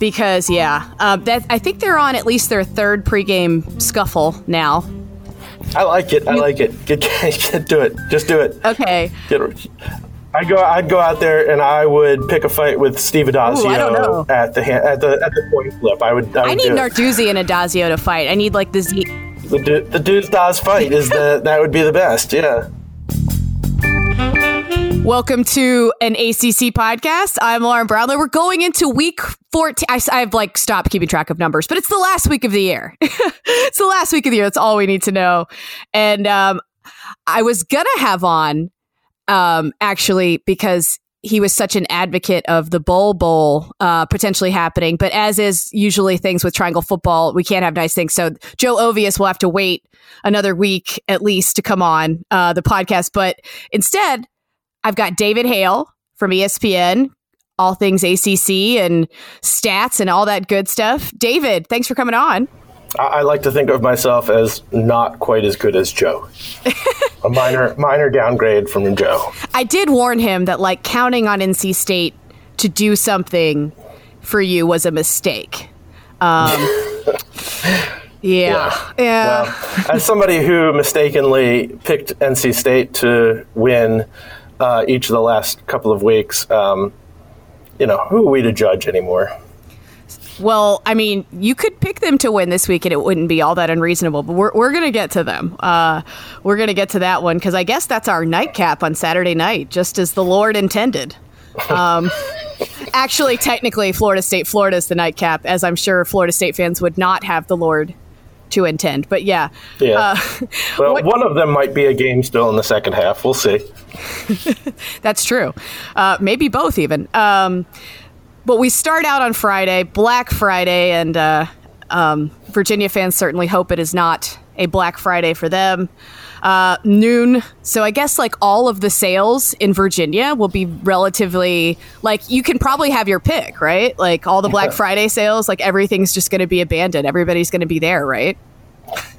Because yeah, uh, that I think they're on at least their third pregame scuffle now. I like it. I like it. Get, get, do it. Just do it. Okay. Get, I go. I'd go out there and I would pick a fight with Steve Addazio Ooh, I don't know. at the at the at the point flip. I would. I, would I need. Narduzzi and Addazio to fight. I need like the Z. the the dudes does fight is the that would be the best. Yeah. Welcome to an ACC podcast. I'm Lauren Brownlow. We're going into week 14. I, I've like stopped keeping track of numbers, but it's the last week of the year. it's the last week of the year. That's all we need to know. And um, I was gonna have on um, actually because he was such an advocate of the bowl bowl uh, potentially happening. But as is usually things with triangle football, we can't have nice things. So Joe Ovies will have to wait another week at least to come on uh, the podcast. But instead, I've got David Hale from ESPN, all things ACC and stats and all that good stuff. David, thanks for coming on. I, I like to think of myself as not quite as good as Joe. a minor minor downgrade from Joe. I did warn him that like counting on NC State to do something for you was a mistake. Um, yeah, yeah. Well, as somebody who mistakenly picked NC State to win uh, each of the last couple of weeks, um, you know, who are we to judge anymore? Well, I mean, you could pick them to win this week and it wouldn't be all that unreasonable, but we're, we're going to get to them. Uh, we're going to get to that one because I guess that's our nightcap on Saturday night, just as the Lord intended. Um, actually, technically, Florida State, Florida is the nightcap, as I'm sure Florida State fans would not have the Lord to intend. But yeah. Yeah. Uh, well, what- one of them might be a game still in the second half. We'll see. That's true. Uh, maybe both, even. Um, but we start out on Friday, Black Friday, and uh, um, Virginia fans certainly hope it is not a Black Friday for them. Uh, noon. So I guess like all of the sales in Virginia will be relatively like you can probably have your pick, right? Like all the Black Friday sales, like everything's just going to be abandoned. Everybody's going to be there, right?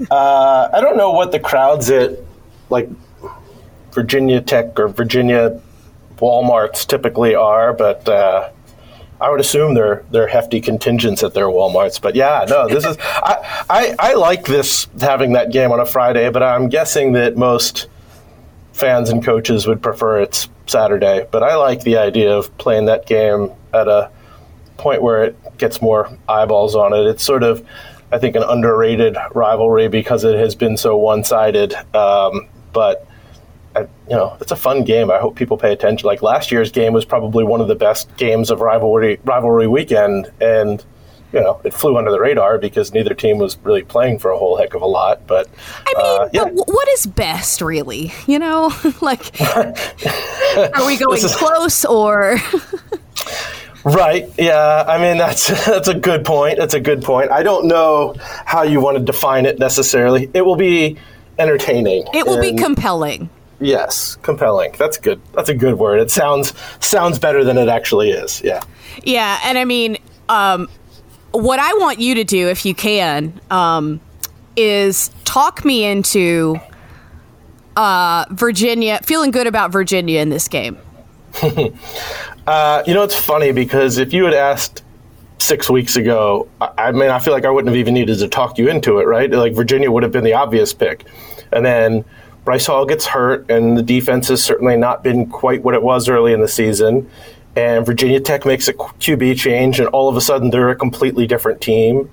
Uh, I don't know what the crowds at like Virginia Tech or Virginia WalMarts typically are, but uh, I would assume they're they're hefty contingents at their WalMarts. But yeah, no, this is I, I I like this having that game on a Friday, but I'm guessing that most fans and coaches would prefer it's Saturday. But I like the idea of playing that game at a point where it gets more eyeballs on it. It's sort of, I think, an underrated rivalry because it has been so one-sided. Um, but you know, it's a fun game. I hope people pay attention. Like last year's game was probably one of the best games of rivalry rivalry weekend, and you know, it flew under the radar because neither team was really playing for a whole heck of a lot. But I mean, uh, yeah. but w- what is best, really? You know, like, are we going is- close or? Right. Yeah. I mean, that's that's a good point. That's a good point. I don't know how you want to define it necessarily. It will be entertaining. It will be compelling. Yes, compelling. That's good. That's a good word. It sounds sounds better than it actually is. Yeah. Yeah, and I mean, um, what I want you to do, if you can, um, is talk me into uh, Virginia, feeling good about Virginia in this game. Uh, you know, it's funny because if you had asked six weeks ago, I, I mean, I feel like I wouldn't have even needed to talk you into it, right? Like Virginia would have been the obvious pick, and then Bryce Hall gets hurt, and the defense has certainly not been quite what it was early in the season. And Virginia Tech makes a QB change, and all of a sudden they're a completely different team.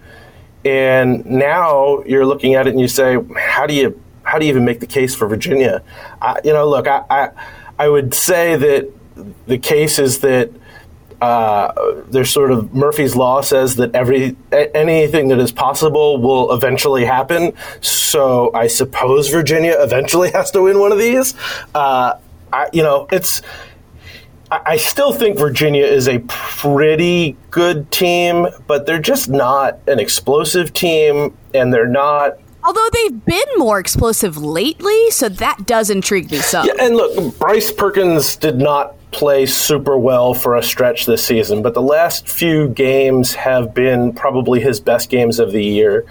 And now you're looking at it and you say, how do you how do you even make the case for Virginia? I, you know, look, I, I I would say that the case is that uh, there's sort of Murphy's law says that every a- anything that is possible will eventually happen. So I suppose Virginia eventually has to win one of these. Uh, I, you know, it's. I I still think Virginia is a pretty good team, but they're just not an explosive team, and they're not Although they've been more explosive lately, so that does intrigue me some. Yeah, and look, Bryce Perkins did not play super well for a stretch this season, but the last few games have been probably his best games of the year.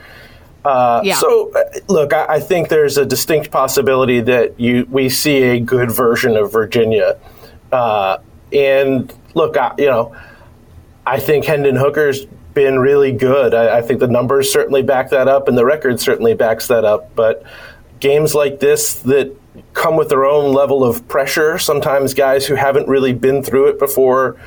Uh, Yeah. So, uh, look, I, I think there's a distinct possibility that you we see a good version of Virginia. Uh, and look, I, you know, I think Hendon Hooker's been really good. I, I, think the numbers certainly back that up, and the record certainly backs that up. But games like this that come with their own level of pressure, sometimes guys who haven't really been through it before.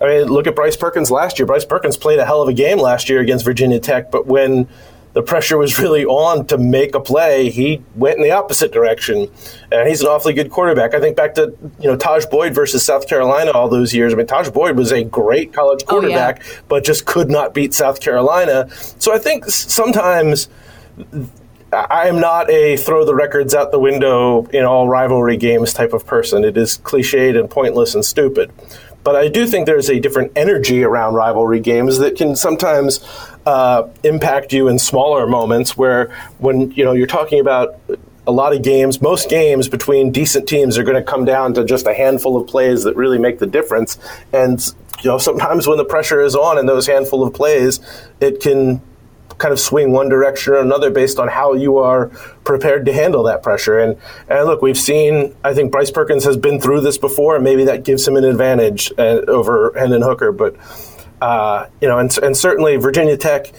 I mean, look at Bryce Perkins last year. Bryce Perkins played a hell of a game last year against Virginia Tech, but when the pressure was really on to make a play, he went in the opposite direction. And he's an awfully good quarterback. I think back to you know Tajh Boyd versus South Carolina all those years. I mean, Tajh Boyd was a great college quarterback, oh, yeah. but just could not beat South Carolina. So I think sometimes. I am not a throw the records out the window in all rivalry games type of person. It is cliched and pointless and stupid. But I do think there's a different energy around rivalry games that can sometimes uh, impact you in smaller moments. Where when you know you're talking about a lot of games, most games between decent teams are going to come down to just a handful of plays that really make the difference. And you know sometimes when the pressure is on in those handful of plays, it can kind of swing one direction or another based on how you are prepared to handle that pressure. And and look, we've seen. I think Bryce Perkins has been through this before, and maybe that gives him an advantage uh, over Hendon Hooker. But uh, you know, and and certainly Virginia Tech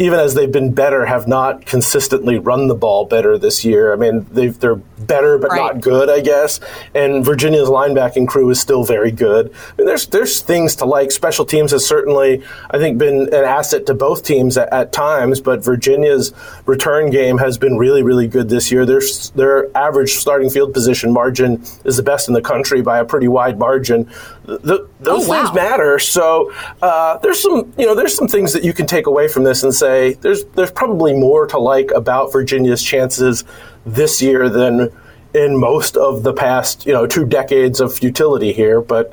even as they've been better, have not consistently run the ball better this year. I mean, they are better but right. not good, I guess. And Virginia's linebacking crew is still very good. I mean, there's there's things to like. Special teams has certainly, I think, been an asset to both teams at, at times. But Virginia's return game has been really, really good this year. Their their average starting field position margin is the best in the country by a pretty wide margin. The, those oh, wow. things matter. So uh, there's some, you know, there's some things that you can take away from this and say there's there's probably more to like about Virginia's chances this year than in most of the past, you know, two decades of futility here. But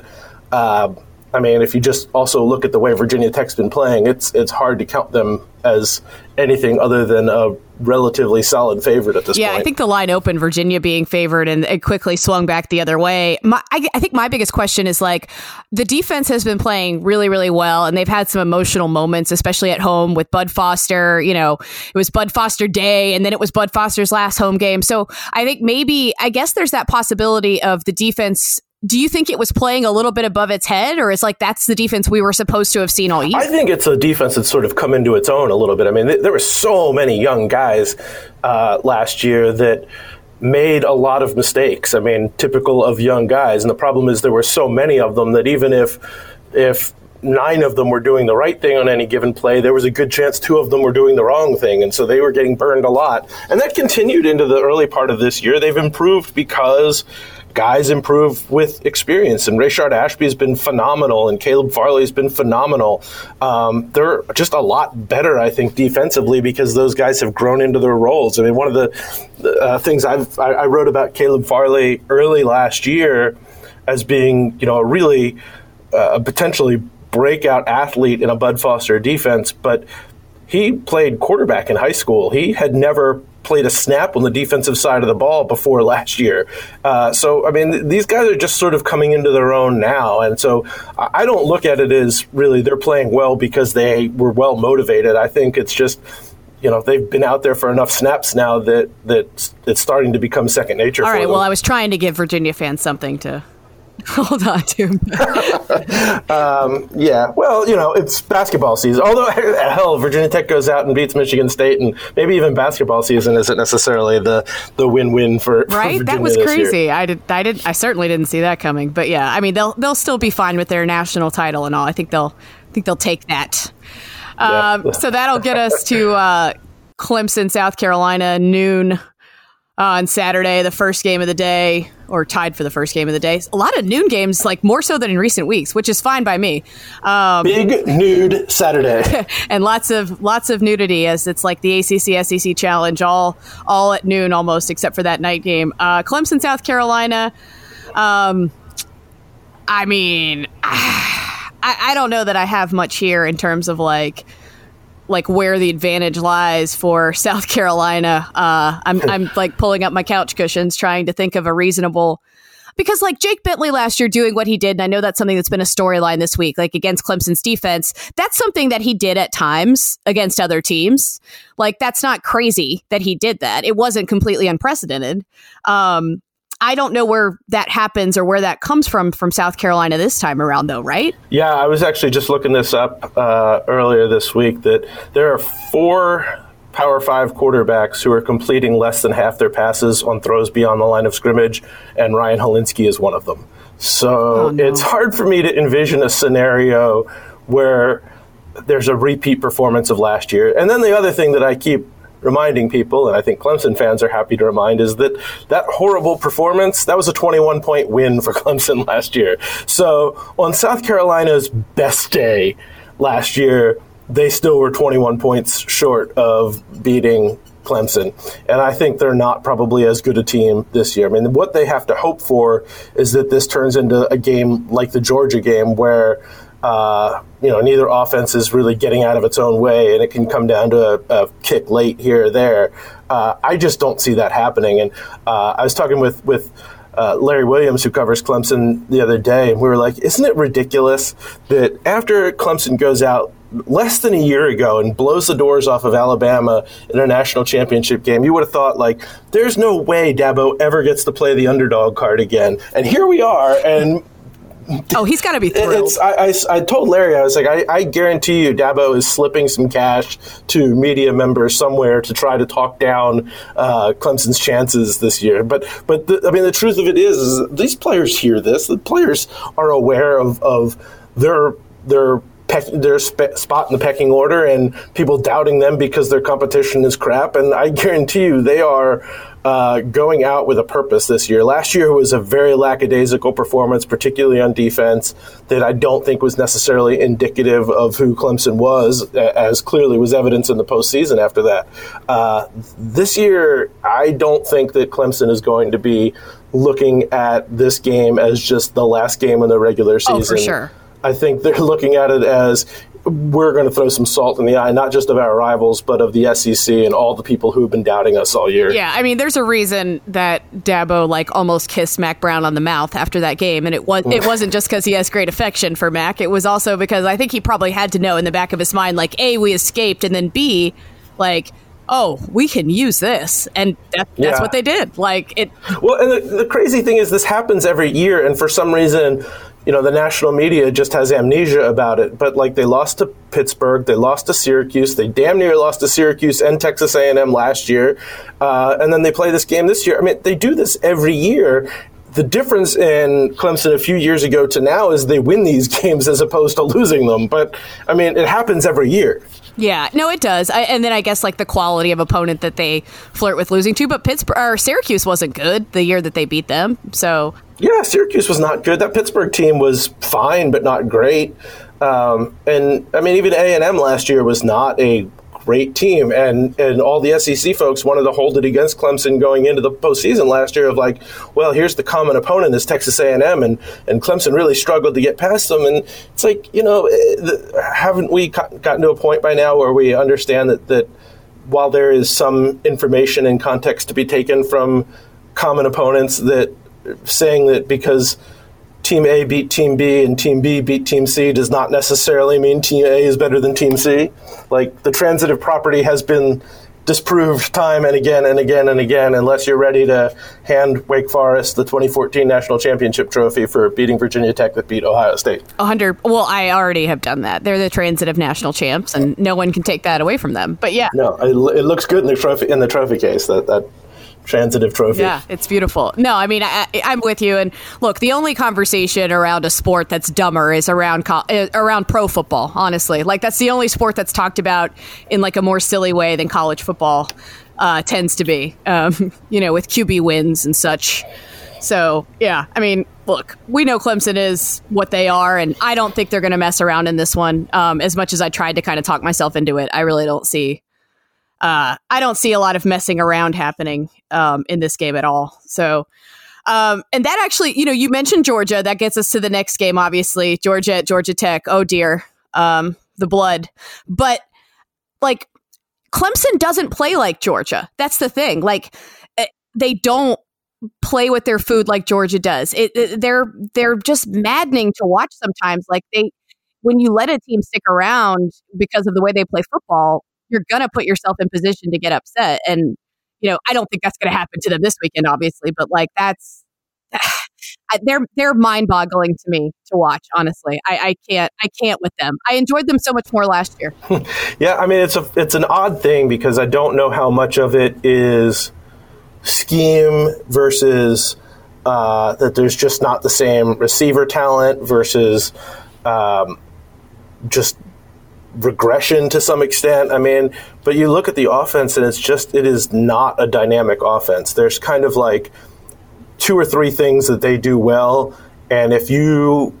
uh, I mean, if you just also look at the way Virginia Tech's been playing, it's it's hard to count them as anything other than a relatively solid favorite at this yeah, point. Yeah, I think the line opened Virginia being favored and it quickly swung back the other way. My, I, I, think my biggest question is like the defense has been playing really, really well and they've had some emotional moments, especially at home with Bud Foster. You know, it was Bud Foster Day and then it was Bud Foster's last home game. So I think maybe, I guess there's that possibility of the defense do you think it was playing a little bit above its head, or is like that's the defense we were supposed to have seen all year? I think it's a defense that's sort of come into its own a little bit. I mean, th- there were so many young guys uh, last year that made a lot of mistakes. I mean, typical of young guys, and the problem is there were so many of them that even if if nine of them were doing the right thing on any given play, there was a good chance two of them were doing the wrong thing. And so they were getting burned a lot. And that continued into the early part of this year. They've improved because guys improve with experience. And Rayshard Ashby has been phenomenal, and Caleb Farley has been phenomenal. Um, they're just a lot better, I think, defensively because those guys have grown into their roles. I mean, one of the uh, things I've, I, I wrote about Caleb Farley early last year as being, you know, a really uh, potentially breakout athlete in a Bud Foster defense, but he played quarterback in high school. He had never played a snap on the defensive side of the ball before last year. Uh, so, I mean, th- these guys are just sort of coming into their own now. And so I don't look at it as really they're playing well because they were well motivated. I think it's just you know they've been out there for enough snaps now that that it's starting to become second nature. All right. Them. Well, I was trying to give Virginia fans something to hold on to. um, yeah, well, you know, it's basketball season. Although, hell, Virginia Tech goes out and beats Michigan State, and maybe even basketball season isn't necessarily the, the win win for right. For that was crazy. I did. I did. I certainly didn't see that coming. But yeah, I mean, they'll they'll still be fine with their national title and all. I think they'll I think they'll take that. Um, so that'll get us to uh, Clemson, South Carolina, noon on Saturday, the first game of the day, or tied for the first game of the day. A lot of noon games, like more so than in recent weeks, which is fine by me. Um, Big nude Saturday, and lots of lots of nudity as it's like the ACC SEC challenge, all all at noon almost, except for that night game. Uh, Clemson, South Carolina. Um, I mean, I, I don't know that I have much here in terms of like like where the advantage lies for South Carolina. Uh, I'm I'm like pulling up my couch cushions, trying to think of a reasonable. Because like Jake Bentley last year doing what he did, and I know that's something that's been a storyline this week, like against Clemson's defense. That's something that he did at times against other teams. Like that's not crazy that he did that. It wasn't completely unprecedented. Um, I don't know where that happens or where that comes from from South Carolina this time around, though, right? Yeah, I was actually just looking this up uh, earlier this week that there are four Power Five quarterbacks who are completing less than half their passes on throws beyond the line of scrimmage, and Ryan Hilinski is one of them. So oh, no. it's hard for me to envision a scenario where there's a repeat performance of last year. And then the other thing that I keep reminding people, and I think Clemson fans are happy to remind, is that that horrible performance, that was a 21 point win for Clemson last year. So on South Carolina's best day last year, they still were 21 points short of beating Clemson. And I think they're not probably as good a team this year. I mean, what they have to hope for is that this turns into a game like the Georgia game where uh, you know, neither offense is really getting out of its own way, and it can come down to a, a kick late here or there. Uh, I just don't see that happening. And uh, I was talking with with uh, Larry Williams, who covers Clemson, the other day, and we were like, "Isn't it ridiculous that after Clemson goes out less than a year ago and blows the doors off of Alabama in a national championship game, you would have thought like, there's no way Dabo ever gets to play the underdog card again. And here we are, and Oh, he's got to be thrilled. I, I, I, told Larry, I was like, I, I, guarantee you, Dabo is slipping some cash to media members somewhere to try to talk down uh, Clemson's chances this year. But, but the, I mean, the truth of it is, is these players hear this. The players are aware of, of their their peck, their sp- spot in the pecking order and people doubting them because their competition is crap. And I guarantee you, they are uh, going out with a purpose this year. Last year was a very lackadaisical performance, particularly on defense, that I don't think was necessarily indicative of who Clemson was, as clearly was evidence in the postseason after that. Uh, this year, I don't think that Clemson is going to be looking at this game as just the last game in the regular season. Oh, for sure. I think they're looking at it as we're going to throw some salt in the eye, not just of our rivals, but of the SEC and all the people who've been doubting us all year. Yeah, I mean, there's a reason that Dabo like almost kissed Mack Brown on the mouth after that game, and it was it wasn't just because he has great affection for Mack. It was also because I think he probably had to know in the back of his mind, like, a we escaped, and then b like oh, we can use this. And that, that's yeah. what they did. Like it. Well, and the, the, crazy thing is, this happens every year. And for some reason, you know the national media just has amnesia about it but like they lost to pittsburgh they lost to syracuse they damn near lost to syracuse and texas a&m last year uh, and then they play this game this year i mean they do this every year the difference in Clemson a few years ago to now is they win these games as opposed to losing them. But I mean, it happens every year. Yeah, no, it does. I, and then I guess like the quality of opponent that they flirt with losing to. But Pittsburgh or Syracuse wasn't good the year that they beat them. So yeah, Syracuse was not good. That Pittsburgh team was fine, but not great. Um, and I mean, even A and M last year was not a great team, and and all the SEC folks wanted to hold it against Clemson going into the postseason last year of like, well, here's the common opponent is Texas A and M, and and Clemson really struggled to get past them, and it's like you know, eh, haven't we gotten to a point by now where we understand that that while there is some information and context to be taken from common opponents that saying that because Team A beat Team B and Team B beat Team C does not necessarily mean Team A is better than Team C. Like the transitive property has been disproved time and again and again and again unless you're ready to hand Wake Forest the 2014 national championship trophy for beating Virginia Tech that beat Ohio State. 100 well I already have done that. They're the transitive national champs and no one can take that away from them. But yeah. No, it, it looks good in the trophy in the trophy case that that transitive trophy. Yeah, it's beautiful. No, I mean, I, am with you. And look, the only conversation around a sport that's dumber is around co- uh, around pro football. Honestly, like that's the only sport that's talked about in like a more silly way than college football uh, tends to be. Um, you know, with QB wins and such. So yeah, I mean, look, we know Clemson is what they are, and I don't think they're going to mess around in this one. Um, as much as I tried to kind of talk myself into it, I really don't see uh, I don't see a lot of messing around happening um, in this game at all. So, um, and that actually, you know, you mentioned Georgia. That gets us to the next game, obviously. Georgia at Georgia Tech. Oh dear, um, the blood. But like, Clemson doesn't play like Georgia. That's the thing. Like, eh, they don't play with their food like Georgia does. It, it, they're they're just maddening to watch sometimes. Like they, when you let a team stick around because of the way they play football, you're going to put yourself in position to get upset. And, you know, I don't think that's going to happen to them this weekend, obviously, but like that's, they're they're mind boggling to me to watch. Honestly, I, I can't I can't with them. I enjoyed them so much more last year. yeah, I mean it's a it's an odd thing because I don't know how much of it is scheme versus uh, that there's just not the same receiver talent versus um, just regression to some extent. I mean, but you look at the offense and it's just it is not a dynamic offense. There's kind of like two or three things that they do well, and if you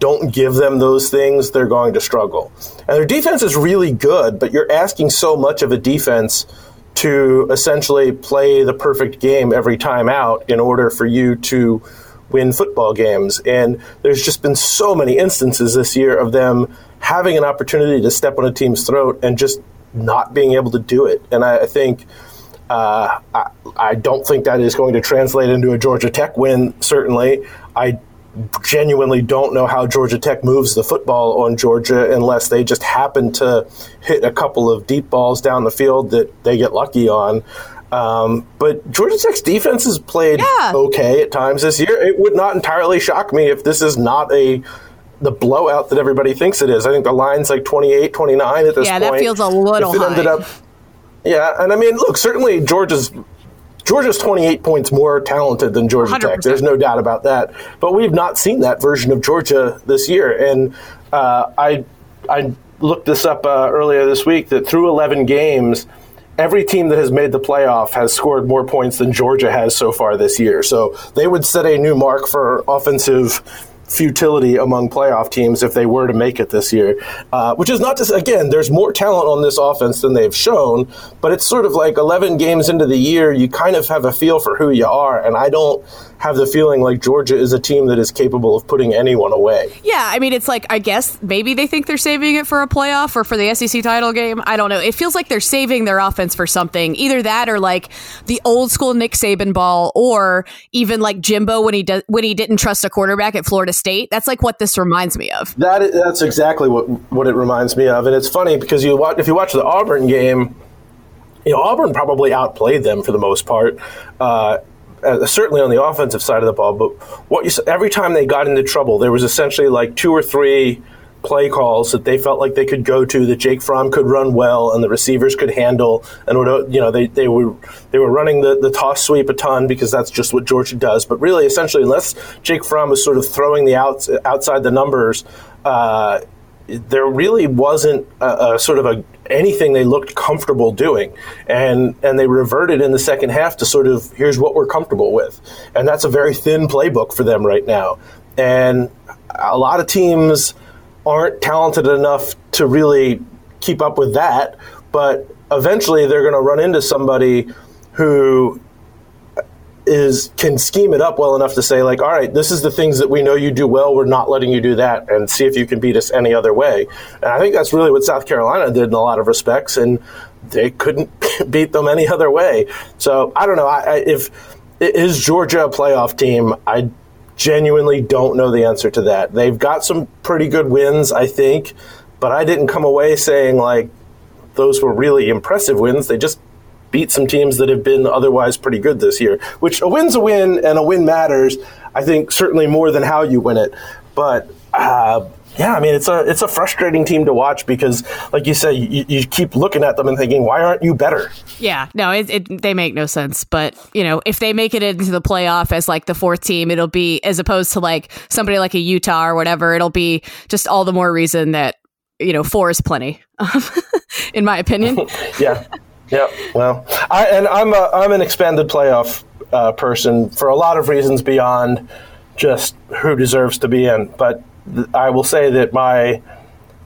don't give them those things, they're going to struggle. And their defense is really good, but you're asking so much of a defense to essentially play the perfect game every time out in order for you to win football games. And there's just been so many instances this year of them having an opportunity to step on a team's throat and just not being able to do it. And I, I think. Uh, I, I don't think that is going to translate into a Georgia Tech win, certainly. I genuinely don't know how Georgia Tech moves the football on Georgia unless they just happen to hit a couple of deep balls down the field that they get lucky on. Um, but Georgia Tech's defense has played yeah. okay at times this year. It would not entirely shock me if this is not a the blowout that everybody thinks it is. I think the line's like 28, 29 at this yeah, point. Yeah, that feels a little if it high. Ended up, yeah, and I mean, look, certainly Georgia's Georgia's 28 points more talented than Georgia 100%. Tech. There's no doubt about that. But we've not seen that version of Georgia this year. And uh, I, I looked this up uh, earlier this week that through 11 games, every team that has made the playoff has scored more points than Georgia has so far this year. So they would set a new mark for offensive futility among playoff teams if they were to make it this year. Uh, which is not to say, again, there's more talent on this offense than they've shown, but it's sort of like 11 games into the year, you kind of have a feel for who you are. And I don't have the feeling like Georgia is a team that is capable of putting anyone away. Yeah, I mean, it's like, I guess maybe they think they're saving it for a playoff or for the SEC title game. I don't know. It feels like they're saving their offense for something. Either that or like the old school Nick Saban ball or even like Jimbo when he does, when he didn't trust a quarterback at Florida State. That's like what this reminds me of. That is, that's exactly what what it reminds me of. And it's funny because you watch, if you watch the Auburn game, you know, Auburn probably outplayed them for the most part. Uh, uh, certainly on the offensive side of the ball. But what you every time they got into trouble, there was essentially like two or three play calls that they felt like they could go to that Jake Fromm could run well and the receivers could handle and would, you know they, they were they were running the, the toss sweep a ton because that's just what Georgia does. But really essentially unless Jake Fromm was sort of throwing the outs outside the numbers uh, there really wasn't a, a, sort of a anything they looked comfortable doing, and and they reverted in the second half to sort of here's what we're comfortable with, and that's a very thin playbook for them right now, and a lot of teams aren't talented enough to really keep up with that, but eventually they're going to run into somebody who is can scheme it up well enough to say like all right this is the things that we know you do well we're not letting you do that and see if you can beat us any other way. And i think that's really what south carolina did in a lot of respects and they couldn't beat them any other way. So i don't know I, I, if is georgia a playoff team? I genuinely don't know the answer to that they've got some pretty good wins i think but i didn't come away saying like those were really impressive wins they just beat some teams that have been otherwise pretty good this year. Which a win's a win, and a win matters. I think certainly more than how you win it. But uh, yeah, I mean it's a it's a frustrating team to watch because, like you said, you, you keep looking at them and thinking, why aren't you better? Yeah, no, it, it, they make no sense. But you know, if they make it into the playoff as like the fourth team, it'll be as opposed to like somebody like a Utah or whatever. It'll be just all the more reason that you know four is plenty, in my opinion. yeah. Yeah, well, I, and I'm a, I'm an expanded playoff uh, person for a lot of reasons beyond just who deserves to be in. But I will say that my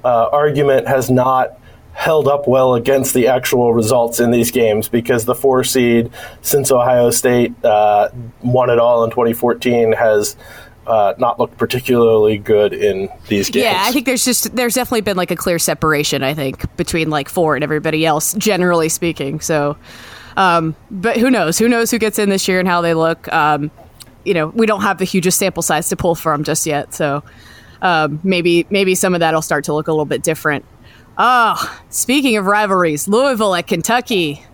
uh, argument has not held up well against the actual results in these games because the four seed, since Ohio State uh, won it all in 2014, has uh, not looked particularly good in these games. Yeah, I think there's just there's definitely been like a clear separation. I think between like four and everybody else, generally speaking. So, um, but who knows? Who knows who gets in this year and how they look? Um, you know, we don't have the hugest sample size to pull from just yet. So um, maybe maybe some of that will start to look a little bit different. Oh, speaking of rivalries, Louisville at Kentucky.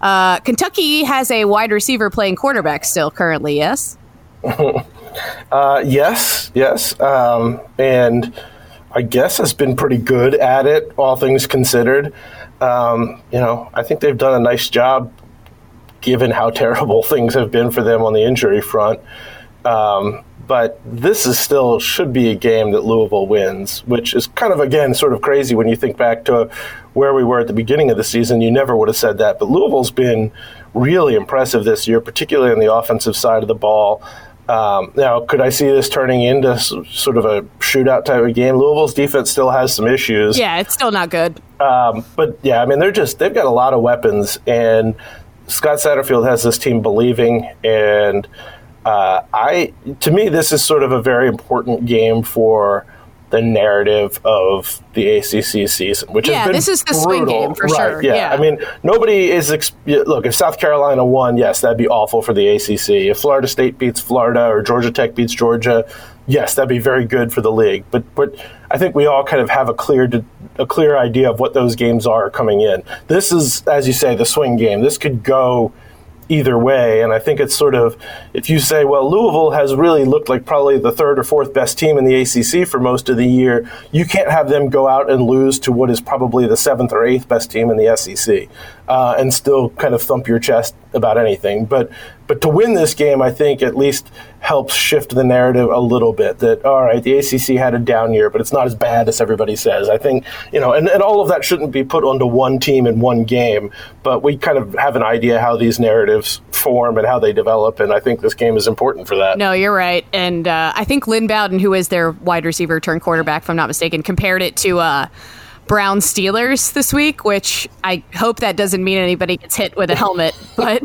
Uh, Kentucky has a wide receiver playing quarterback still currently. Yes. uh, yes, yes, um, and I guess has been pretty good at it, all things considered. Um, you know, I think they've done a nice job, given how terrible things have been for them on the injury front. Um, but this is still should be a game that Louisville wins, which is kind of again sort of crazy when you think back to where we were at the beginning of the season. You never would have said that, but Louisville's been really impressive this year, particularly on the offensive side of the ball. Um, now, could I see this turning into sort of a shootout type of game? Louisville's defense still has some issues. Yeah, it's still not good. Um, but yeah, I mean, they're just they've got a lot of weapons, and Scott Satterfield has this team believing, and uh, I to me this is sort of a very important game for the narrative of the ACC season, which yeah, has been this is the brutal. swing game for right, sure. Yeah. Yeah. I mean, nobody is look. If South Carolina won, yes, that'd be awful for the ACC. If Florida State beats Florida or Georgia Tech beats Georgia, yes, that'd be very good for the league. But but I think we all kind of have a clear a clear idea of what those games are coming in. This is, as you say, the swing game. This could go either way. And I think it's sort of, if you say, well, Louisville has really looked like probably the third or fourth best team in the ACC for most of the year, you can't have them go out and lose to what is probably the seventh or eighth best team in the SEC uh, and still kind of thump your chest about anything. But but to win this game, I think at least helps shift the narrative a little bit. That all right, the ACC had a down year, but it's not as bad as everybody says. I think you know, and, and all of that shouldn't be put onto one team in one game. But we kind of have an idea how these narratives form and how they develop, and I think this game is important for that. No, you're right. And uh, I think Lynn Bowden, who is their wide receiver turned quarterback, if I'm not mistaken, compared it to. Uh, Brown Steelers this week, which I hope that doesn't mean anybody gets hit with a helmet, but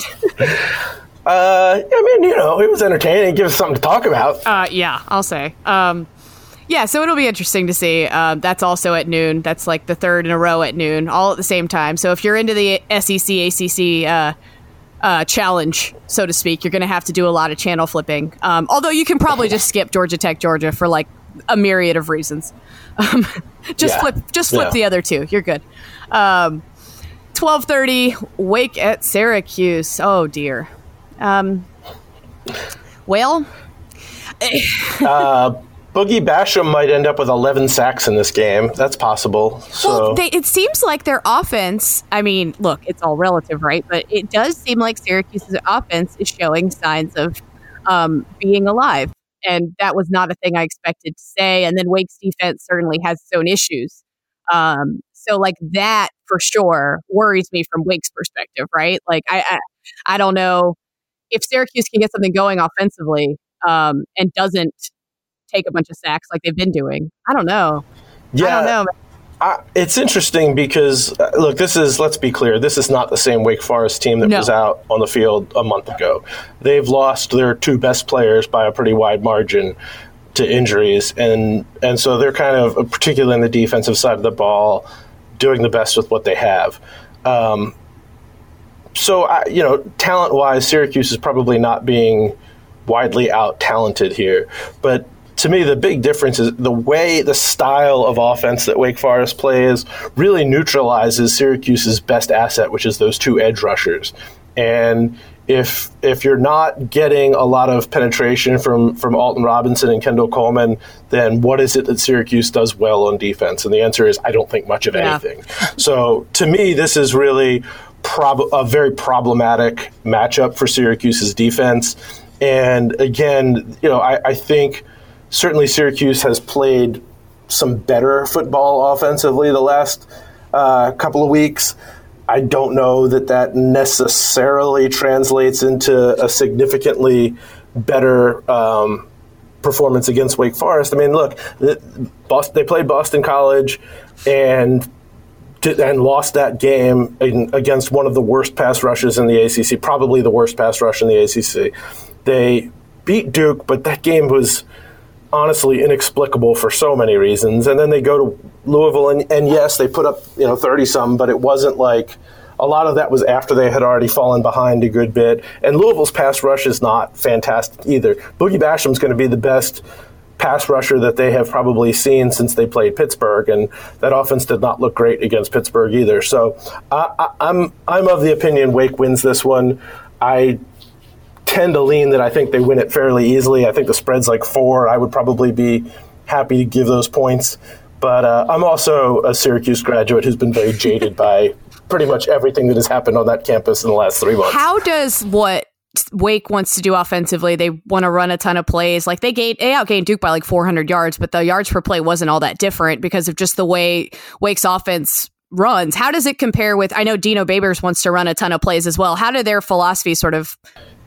Uh, I mean, you know, it was entertaining. It gives us something to talk about. uh, yeah, I'll say. Um, yeah, so it'll be interesting to see. Uh, that's also at noon. That's like the third in a row at noon, all at the same time. So if you're into the SEC ACC uh, uh, challenge, so to speak, you're going to have to do a lot of channel flipping. Um, although you can probably just skip Georgia Tech, Georgia for like a myriad of reasons. Um, just Yeah. flip, just flip Yeah. the other two. You're good. Um, Twelve thirty, Wake at Syracuse. Oh dear. Um, well, Boogie Basham might end up with 11 sacks in this game. That's possible. So Well, they, it seems like their offense. I mean, look, it's all relative, right? But it does seem like Syracuse's offense is showing signs of um, being alive, and that was not a thing I expected to say. And then Wake's defense certainly has its own issues. Um, so, like that for sure worries me from Wake's perspective, right? Like, I, I, I don't know if Syracuse can get something going offensively um, and doesn't take a bunch of sacks like they've been doing. I don't know. I don't know. I, it's interesting because uh, look, this is let's be clear, this is not the same Wake Forest team that No. was out on the field a month ago. They've lost their two best players by a pretty wide margin to injuries, and and so they're kind of particularly in the defensive side of the ball, doing the best with what they have. Um, so I, you know, talent wise, Syracuse is probably not being widely out talented here, but to me, the big difference is the way, the style of offense that Wake Forest plays really neutralizes Syracuse's best asset, which is those two edge rushers. And if if you're not getting a lot of penetration from from Alton Robinson and Kendall Coleman, then what is it that Syracuse does well on defense? And the answer is I don't think much of Yeah. anything. So to me, this is really prob- a very problematic matchup for Syracuse's defense. And again, you know, I, I think certainly Syracuse has played some better football offensively the last uh, couple of weeks. I don't know that that necessarily translates into a significantly better um, performance against Wake Forest. I mean, look, they played Boston College and and lost that game in, against one of the worst pass rushes in the ACC, probably the worst pass rush in the ACC. They beat Duke, but that game was honestly inexplicable for so many reasons. And then they go to Louisville, and, and yes, they put up you know thirty some, but it wasn't like a lot of that was after they had already fallen behind a good bit. And Louisville's pass rush is not fantastic either. Boogie Basham's going to be the best pass rusher that they have probably seen since they played Pittsburgh, and that offense did not look great against Pittsburgh either. So I, I, I'm I'm of the opinion Wake wins this one. I tend to lean that I think they win it fairly easily. I think the spread's like four. I would probably be happy to give those points. But uh, I'm also a Syracuse graduate who's been very jaded by pretty much everything that has happened on that campus in the last three months. How does what Wake wants to do offensively. They want to run a ton of plays. Like they gained, they outgained Duke by like 400 yards, but the yards per play wasn't all that different because of just the way Wake's offense runs. How does it compare with? I know Dino Babers wants to run a ton of plays as well. How do their philosophies sort of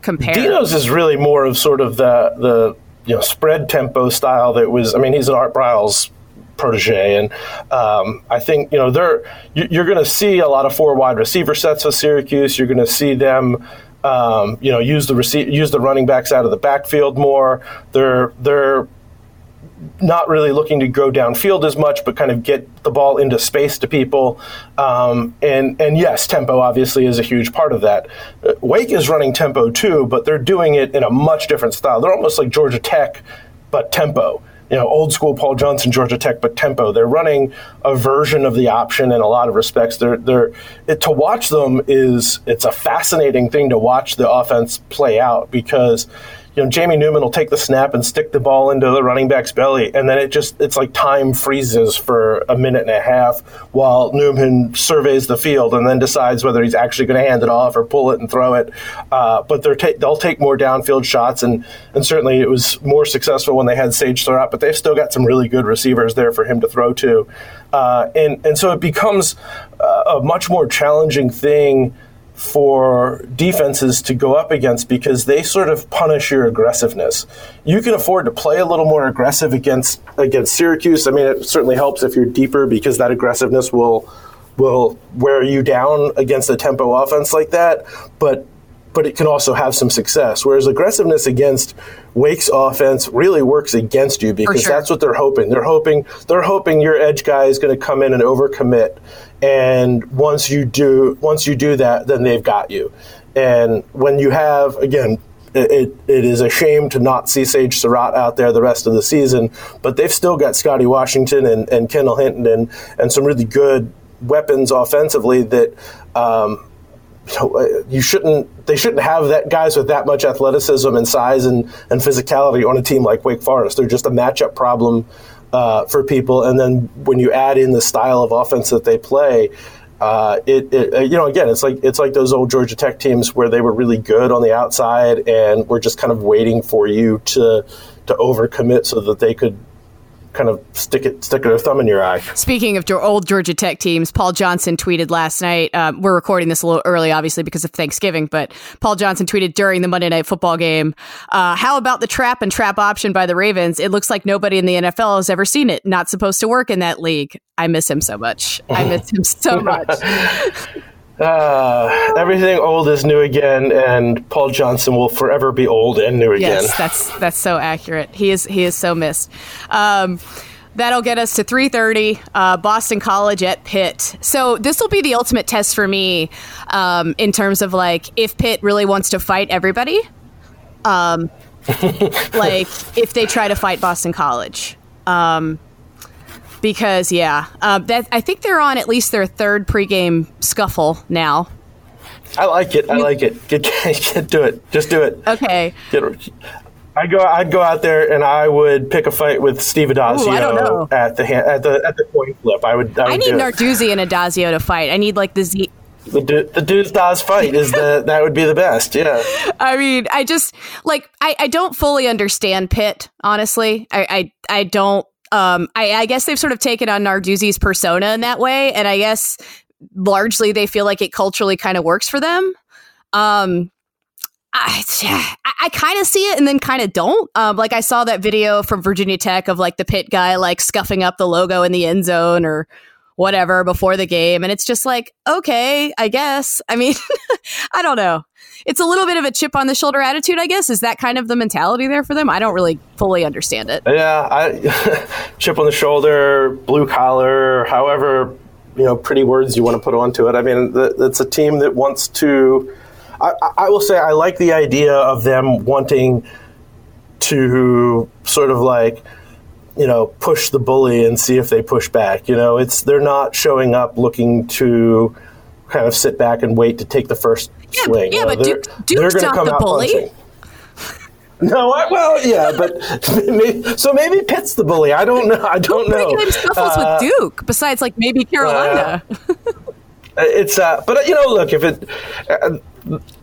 compare? Dino's is really more of sort of the the you know spread tempo style that was. I mean, he's an Art Briles protege, and um, I think you know they're you're going to see a lot of four wide receiver sets with Syracuse. You're going to see them. Um, you know, use the rece- use the running backs out of the backfield more. They're they're not really looking to go downfield as much, but kind of get the ball into space to people. Um, and and yes, tempo obviously is a huge part of that. Uh, Wake is running tempo too, but they're doing it in a much different style. They're almost like Georgia Tech, but tempo. You know, old school Paul Johnson, Georgia Tech, but tempo. They're running a version of the option in a lot of respects. They're they're it, to watch them is it's a fascinating thing to watch the offense play out because you know, Jamie Newman will take the snap and stick the ball into the running back's belly, and then it just it's like time freezes for a minute and a half while Newman surveys the field and then decides whether he's actually going to hand it off or pull it and throw it. Uh, but they're ta- they'll take more downfield shots, and and certainly it was more successful when they had Sage Surratt, but they've still got some really good receivers there for him to throw to, uh, and and so it becomes a much more challenging thing for defenses to go up against because they sort of punish your aggressiveness. You can afford to play a little more aggressive against against Syracuse. I mean, it certainly helps if you're deeper because that aggressiveness will will wear you down against a tempo offense like that. But but it can also have some success. Whereas aggressiveness against Wake's offense really works against you because sure. that's what they're hoping. They're hoping they're hoping your edge guy is going to come in and overcommit, and once you do once you do that, then they've got you. And when you have again. It, it is a shame to not see Sage Surratt out there the rest of the season, but they've still got Scotty Washington and, and Kendall Hinton and, and some really good weapons offensively that um, you, uh, you shouldn't they shouldn't have that guys with that much athleticism and size and, and physicality on a team like Wake Forest. They're just a matchup problem uh, for people. And then when you add in the style of offense that they play, uh, it, it uh, you know again it's like it's like those old Georgia Tech teams where they were really good on the outside and we're just kind of waiting for you to to overcommit so that they could kind of stick it stick their thumb in your eye. Speaking of old Georgia Tech teams, Paul Johnson tweeted last night. Um, we're recording this a little early, obviously because of Thanksgiving, but Paul Johnson tweeted during the Monday Night Football game, uh, "How about the trap and trap option by the Ravens? It looks like nobody in the NFL has ever seen it. Not supposed to work in that league. I miss him so much. I miss him so much." Uh, everything old is new again, and Paul Johnson will forever be old and new again. Yes, that's that's so accurate. He is he is so missed. Um, that'll get us to 3.30 uh, boston college at pitt so this will be the ultimate test for me um, in terms of like if pitt really wants to fight everybody um, like if they try to fight boston college um, because yeah, uh, that I think they're on at least their third pregame scuffle now. I like it. I like it. Get, get, do it. Just do it. Okay. Get, I'd go. I'd go out there and I would pick a fight with Steve Addazio Ooh, at the at the at the point flip. I would. I, would I need Narduzzi and Addazio to fight. I need like the Z. The, the dudes does fight is the that would be the best yeah i mean i just like i i don't fully understand pitt honestly i i, I don't um, I, I, guess they've sort of taken on Narduzzi's persona in that way, and I guess largely they feel like it culturally kind of works for them. Um, I, I, kind of see it and then kind of don't. Um, like I saw that video from Virginia Tech of like the Pitt guy like scuffing up the logo in the end zone or whatever before the game, and it's just like okay, I guess. I mean, I don't know it's a little bit of a chip on the shoulder attitude, I guess. Is that kind of the mentality there for them? I don't really fully understand it. Yeah, I, chip on the shoulder, blue collar, however you know pretty words you want to put onto it. I mean, it's a team that wants to. I, I will say I like the idea of them wanting to sort of like you know push the bully and see if they push back. You know, it's they're not showing up looking to kind of sit back and wait to take the first yeah, swing. Yeah, you know, but Duke, Duke's not the bully. Punching. No, I, well, yeah, but maybe, so maybe Pitt's the bully. I don't know. I don't know. Scuffles uh, with Duke, besides like maybe Carolina. Uh, it's uh, but you know, look, if it, uh,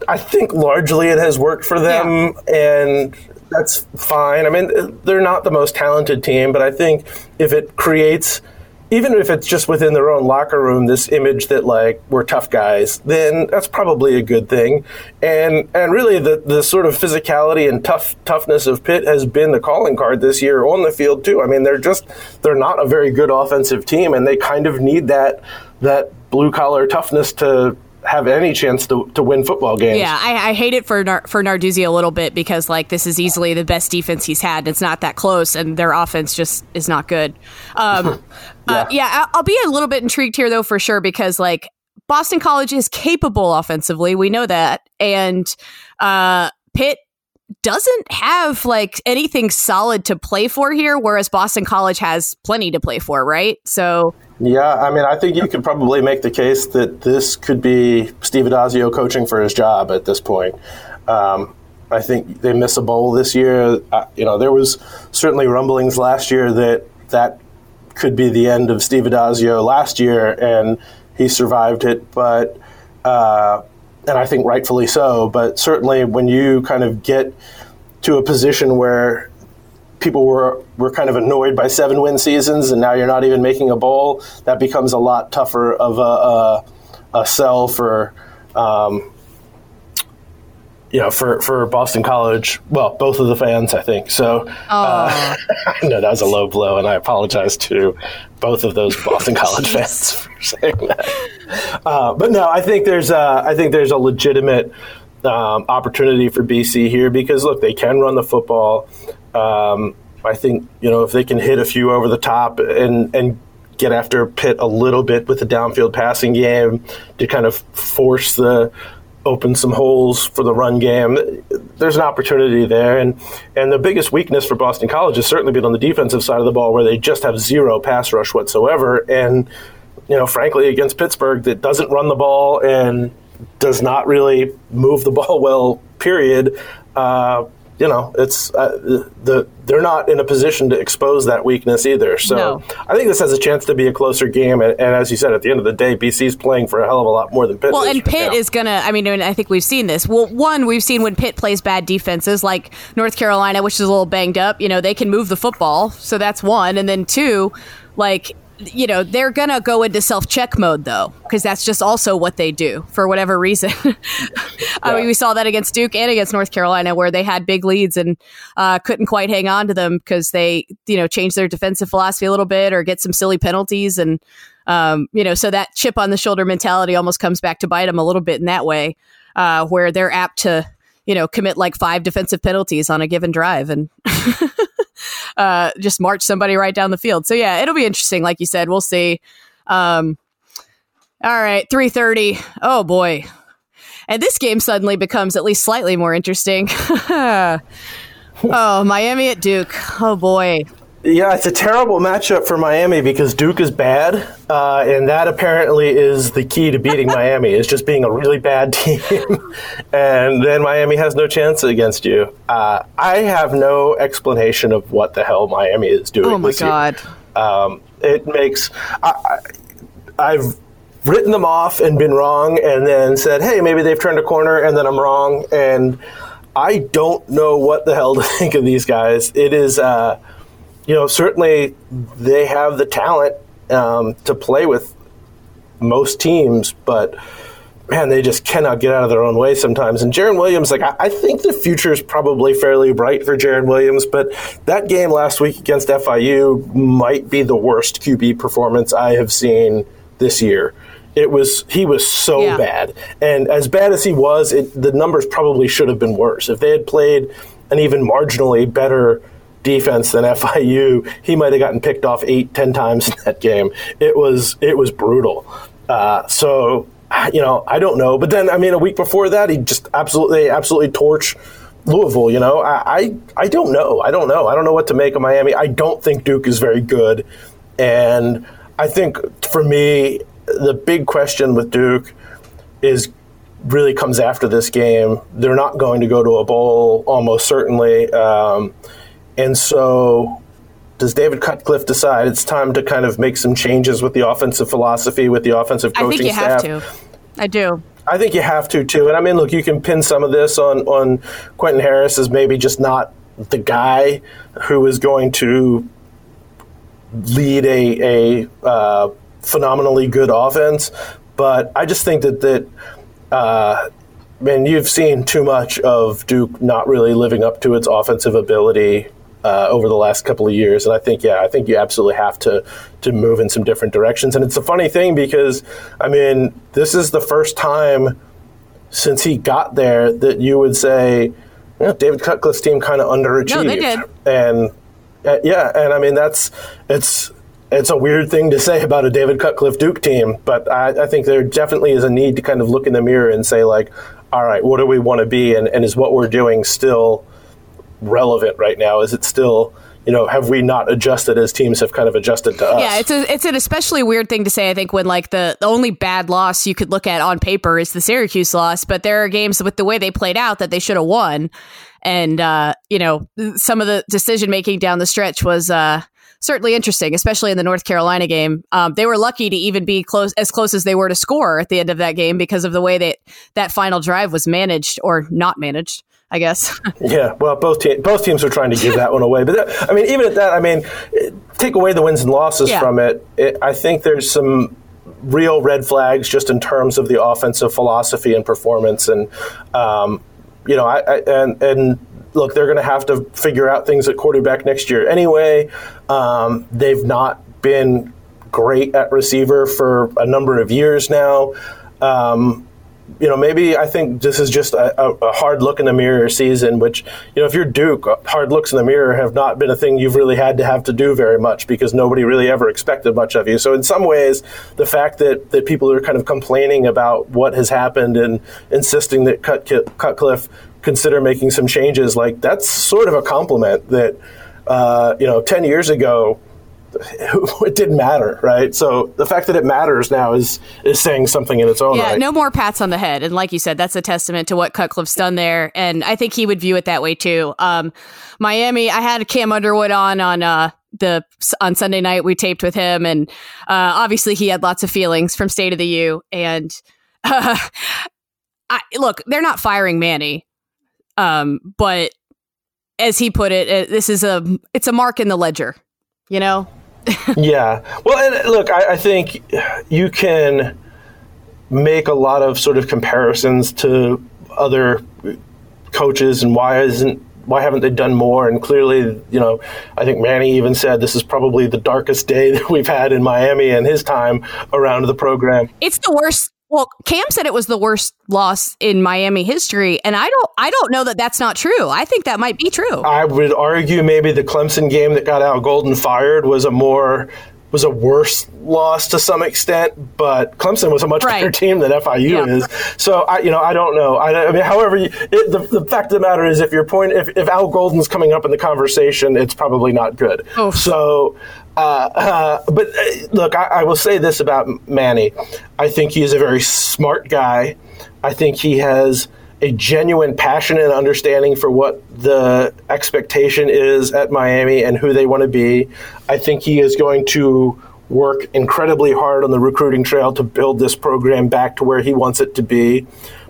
I think largely it has worked for them, yeah. and that's fine. I mean, they're not the most talented team, but I think if it creates even if it's just within their own locker room, this image that like we're tough guys, then that's probably a good thing. And and really, the the sort of physicality and tough toughness of Pitt has been the calling card this year on the field too. I mean, they're just they're not a very good offensive team, and they kind of need that that blue collar toughness to have any chance to, to win football games. Yeah, I, I hate it for Nar- for Narduzzi a little bit because like this is easily the best defense he's had. And it's not that close, and their offense just is not good. Um, yeah, uh, yeah I'll be a little bit intrigued here though for sure because like Boston College is capable offensively, we know that, and uh, Pitt doesn't have like anything solid to play for here, whereas Boston College has plenty to play for, right? So yeah, I mean, I think you could probably make the case that this could be Steve Addazio coaching for his job at this point. Um, I think they miss a bowl this year. Uh, you know, there was certainly rumblings last year that that could be the end of Steve Addazio last year, and he survived it. But uh, and I think rightfully so. But certainly, when you kind of get to a position where people were were kind of annoyed by seven win seasons, and now you're not even making a bowl. That becomes a lot tougher of a, a, a sell for. Um, you know, for, for Boston College, well, both of the fans, I think. So, uh, I know that was a low blow, and I apologize to both of those Boston College fans for saying that. Uh, but no, I think there's a, I think there's a legitimate um, opportunity for BC here because look, they can run the football. Um, I think you know if they can hit a few over the top and and get after Pitt a little bit with the downfield passing game to kind of force the open some holes for the run game. There's an opportunity there, and and the biggest weakness for Boston College has certainly been on the defensive side of the ball, where they just have zero pass rush whatsoever. And you know, frankly, against Pittsburgh, that doesn't run the ball and does not really move the ball well. Period. Uh, you know, it's uh, the they're not in a position to expose that weakness either. So no. I think this has a chance to be a closer game. And, and, as you said, at the end of the day, BC's playing for a hell of a lot more than Pitt. Well, and right Pitt now. is gonna. I mean, I think we've seen this. Well, one, we've seen when Pitt plays bad defenses, like North Carolina, which is a little banged up. You know, they can move the football, so that's one. And then two, like you know they're gonna go into self-check mode though because that's just also what they do for whatever reason. I mean we saw that against duke and against north carolina where they had big leads and uh, couldn't quite hang on to them because they you know changed their defensive philosophy a little bit or get some silly penalties and um, you know so that chip on the shoulder mentality almost comes back to bite them a little bit in that way uh, where they're apt to you know commit like five defensive penalties on a given drive and uh, just march somebody right down the field. So yeah, it'll be interesting. Like you said, we'll see. Um, all right, three thirty. Oh boy, and this game suddenly becomes at least slightly more interesting. oh, Miami at Duke. Oh boy. Yeah, it's a terrible matchup for Miami because Duke is bad, uh, and that apparently is the key to beating Miami is just being a really bad team, and then Miami has no chance against you. Uh, I have no explanation of what the hell Miami is doing. Oh my god! Um, it makes I, I've written them off and been wrong, and then said, "Hey, maybe they've turned a corner," and then I'm wrong, and I don't know what the hell to think of these guys. It is. Uh, you know, certainly they have the talent um, to play with most teams, but man, they just cannot get out of their own way sometimes. And Jarren Williams, like I, I think the future is probably fairly bright for Jarren Williams, but that game last week against FIU might be the worst QB performance I have seen this year. It was he was so yeah. bad, and as bad as he was, it, the numbers probably should have been worse. If they had played an even marginally better defense than FIU, he might have gotten picked off eight, ten times in that game. It was it was brutal. Uh, so you know, I don't know. But then, I mean, a week before that, he just absolutely, absolutely torch Louisville. You know, I, I, I don't know. I don't know. I don't know what to make of Miami. I don't think Duke is very good, and I think for me, the big question with Duke is really comes after this game. They're not going to go to a bowl, almost certainly. Um, and so, does David Cutcliffe decide it's time to kind of make some changes with the offensive philosophy, with the offensive coaching I think you staff? have to. I do. I think you have to too. And I mean, look, you can pin some of this on on Quentin Harris as maybe just not the guy who is going to lead a a uh, phenomenally good offense. But I just think that that. Uh, man, you've seen too much of Duke not really living up to its offensive ability uh, over the last couple of years, and I think, yeah, I think you absolutely have to to move in some different directions. And it's a funny thing because, I mean, this is the first time since he got there that you would say, you know, David Cutcliffe's team kind of underachieved. No, they did. And uh, yeah, and I mean that's it's it's a weird thing to say about a David Cutcliffe Duke team, but I, I, think there definitely is a need to kind of look in the mirror and say like, all right, what do we want to be, and, and is what we're doing still relevant right now? Is it still you know, have we not adjusted as teams have kind of adjusted to us? Yeah, it's a, it's an especially weird thing to say. I think when like the, the only bad loss you could look at on paper is the Syracuse loss, but there are games with the way they played out that they should have won, and uh, you know, some of the decision making down the stretch was. Uh, certainly interesting, especially in the North Carolina game. Um, they were lucky to even be close as close as they were to score at the end of that game because of the way that that final drive was managed or not managed. I guess. yeah, well, both te- both teams are trying to give that one away, but that, I mean, even at that, I mean, take away the wins and losses yeah. from it, it. I think there's some real red flags just in terms of the offensive philosophy and performance, and um, you know, I, I, and and look, they're going to have to figure out things at quarterback next year anyway. Um, they've not been great at receiver for a number of years now. Um, you know, maybe I think this is just a, a, hard look in the mirror season, which, you know, if you're Duke, hard looks in the mirror have not been a thing you've really had to have to do very much because nobody really ever expected much of you. So, in some ways, the fact that, that people are kind of complaining about what has happened and insisting that Cut, Cutcliffe consider making some changes, like that's sort of a compliment that, uh, you know, 10 years ago, it didn't matter, right? So the fact that it matters now is is saying something in its own yeah, right. no more pats on the head. And like you said, that's a testament to what Cutcliffe's done there. And I think he would view it that way too. Um, Miami, I had Cam Underwood on on uh, the on Sunday night. We taped with him, and uh, obviously he had lots of feelings from State of the U. And uh, I, look, they're not firing Manny, um, but as he put it, it, this is a it's a mark in the ledger. You know, yeah. Well, and look, I, I, think you can make a lot of sort of comparisons to other coaches and why isn't why haven't they done more? And clearly, you know, I think Manny even said this is probably the darkest day that we've had in Miami in his time around the program. It's the worst well, Cam said it was the worst loss in Miami history, and I don't, I don't know that that's not true. I think that might be true. I would argue maybe the Clemson game that got Al Golden fired was a more was a worse loss to some extent, but Clemson was a much right. better team than FIU yeah. is. So I, you know, I don't know. I, I mean, however, you, it, the, the fact of the matter is, if your point, if, if Al Golden's coming up in the conversation, it's probably not good. Oh. So uh, uh, but uh, look, I, I, will say this about Manny. I think he is a very smart guy. I think he has a genuine passion and understanding for what the expectation is at Miami and who they want to be. I think he is going to work incredibly hard on the recruiting trail to build this program back to where he wants it to be.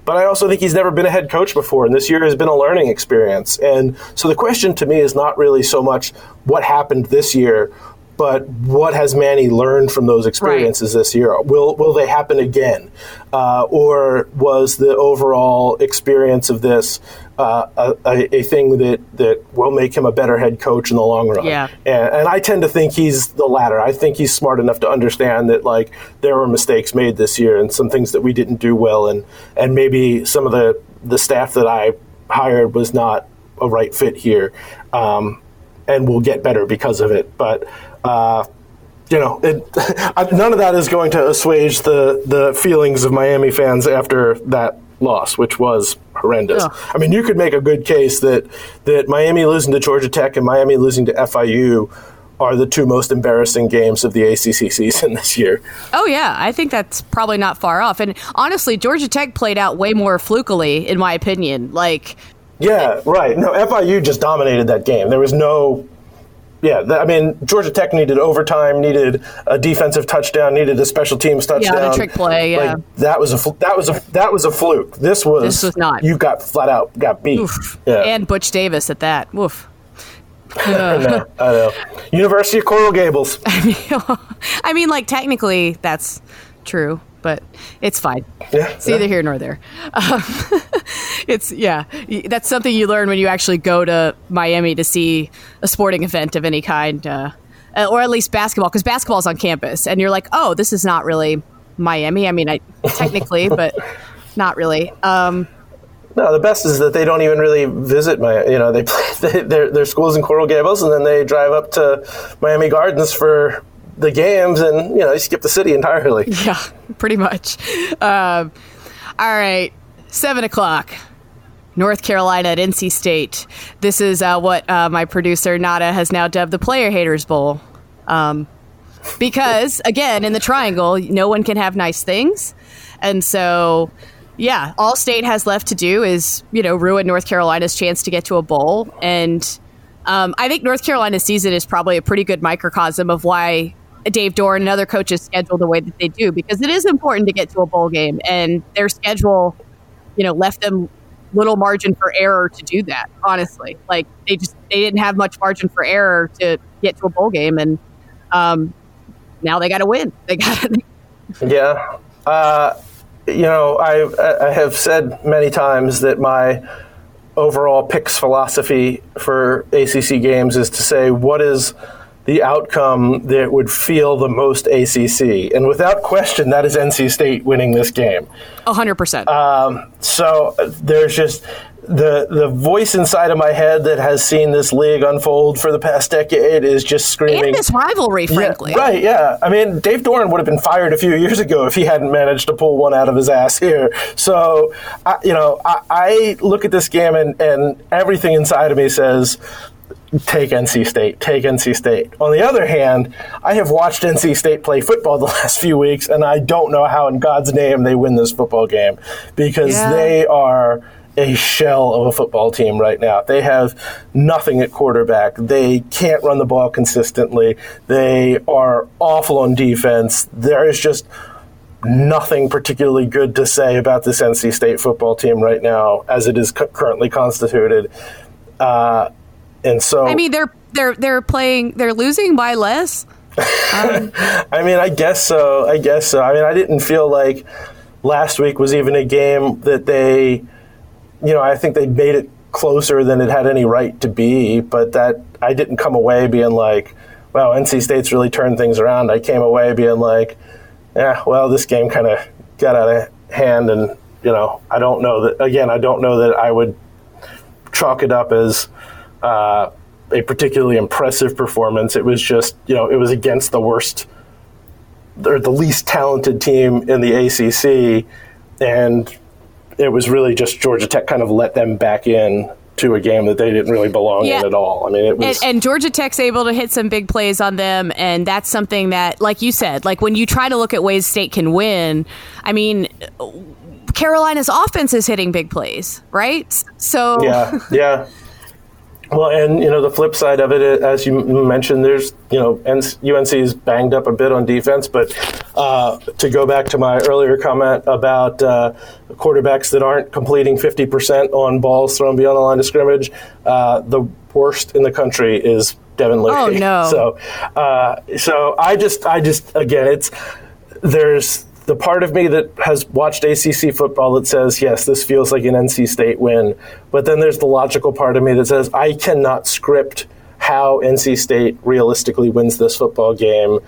But I also think he's never been a head coach before, and this year has been a learning experience. And so the question to me is not really so much what happened this year, but what has Manny learned from those experiences right. this year? Will will they happen again, uh, or was the overall experience of this uh, a, a, thing that that will make him a better head coach in the long run? Yeah, and, and, I tend to think he's the latter. I think he's smart enough to understand that like there were mistakes made this year and some things that we didn't do well, and and maybe some of the the staff that I hired was not a right fit here. Um, and will get better because of it. But uh, you know, it, none of that is going to assuage the the feelings of Miami fans after that loss, which was horrendous. Yeah. I mean, you could make a good case that that Miami losing to Georgia Tech and Miami losing to FIU are the two most embarrassing games of the ACC season this year. Oh yeah, I think that's probably not far off. And honestly, Georgia Tech played out way more flukily, in my opinion. Like, yeah, right. No, FIU just dominated that game. There was no. Yeah, I mean, Georgia Tech needed overtime, needed a defensive touchdown, needed a special teams touchdown. Yeah, the trick play. Yeah, like, that was a that was a that was a fluke. This was this was not. You got flat out got beat. Oof. Yeah. and Butch Davis at that. Woof. I know, I know. University of Coral Gables. I mean, like technically that's true, but it's fine. Yeah, it's neither here nor there. Um, it's yeah, that's something you learn when you actually go to Miami to see a sporting event of any kind, uh, or at least basketball, because basketball is on campus, and you're like, oh, this is not really Miami. I mean, I technically, but not really. Um, no, the best is that they don't even really visit my. You know, they play their their schools in Coral Gables, and then they drive up to Miami Gardens for the games, and you know, they skip the city entirely. Yeah, pretty much. Um, all right, seven o'clock. North Carolina at NC State. This is uh, what uh, my producer Nada has now dubbed the Player Haters Bowl. Um, because again, in the triangle, no one can have nice things, and so yeah, all State has left to do is you know ruin North Carolina's chance to get to a bowl, and um, I think North Carolina's season is probably a pretty good microcosm of why Dave Doeren and other coaches schedule the way that they do because it is important to get to a bowl game, and their schedule, you know, left them little margin for error to do that. Honestly, like they just they didn't have much margin for error to get to a bowl game, and um, now they got to win. They got. yeah. Uh, you know, I, I have said many times that my overall picks philosophy for ACC games is to say what is the outcome that would feel the most ACC, and without question, that is NC State winning this game. hundred um, percent. So there's just the the voice inside of my head that has seen this league unfold for the past decade is just screaming. And this rivalry, frankly. Yeah, right? Yeah. I mean, Dave Doeren would have been fired a few years ago if he hadn't managed to pull one out of his ass here. So, I, you know, I, I look at this game and, and everything inside of me says. Take NC State, take NC State. On the other hand, I have watched NC State play football the last few weeks, and I don't know how, in God's name, they win this football game because yeah. they are a shell of a football team right now. They have nothing at quarterback. They can't run the ball consistently. They are awful on defense. There is just nothing particularly good to say about this NC State football team right now as it is cu- currently constituted. Uh, and so I mean they're they're they're playing they're losing by less. Um, I mean I guess so. I guess so. I mean I didn't feel like last week was even a game that they you know, I think they made it closer than it had any right to be, but that I didn't come away being like, wow, NC State's really turned things around. I came away being like, yeah, well, this game kind of got out of hand, and you know, I don't know that. Again, I don't know that I would chalk it up as uh, a particularly impressive performance. It was just, you know, it was against the worst or the least talented team in the ACC, and it was really just Georgia Tech kind of let them back in to a game that they didn't really belong yeah. in at all. I mean, it was. And, and, Georgia Tech's able to hit some big plays on them, and that's something that, like you said, like when you try to look at ways State can win, I mean. Carolina's offense is hitting big plays, right? So yeah, yeah. Well, and you know the flip side of it, as you mentioned, there's you know UNC's banged up a bit on defense, but uh, to go back to my earlier comment about uh, quarterbacks that aren't completing 50% on balls thrown beyond the line of scrimmage, uh, the worst in the country is Devin Leary. Oh no! So, uh, so I just, I just, again, it's there's the part of me that has watched ACC football that says, yes, this feels like an NC State win. But then there's the logical part of me that says, I cannot script how NC State realistically wins this football game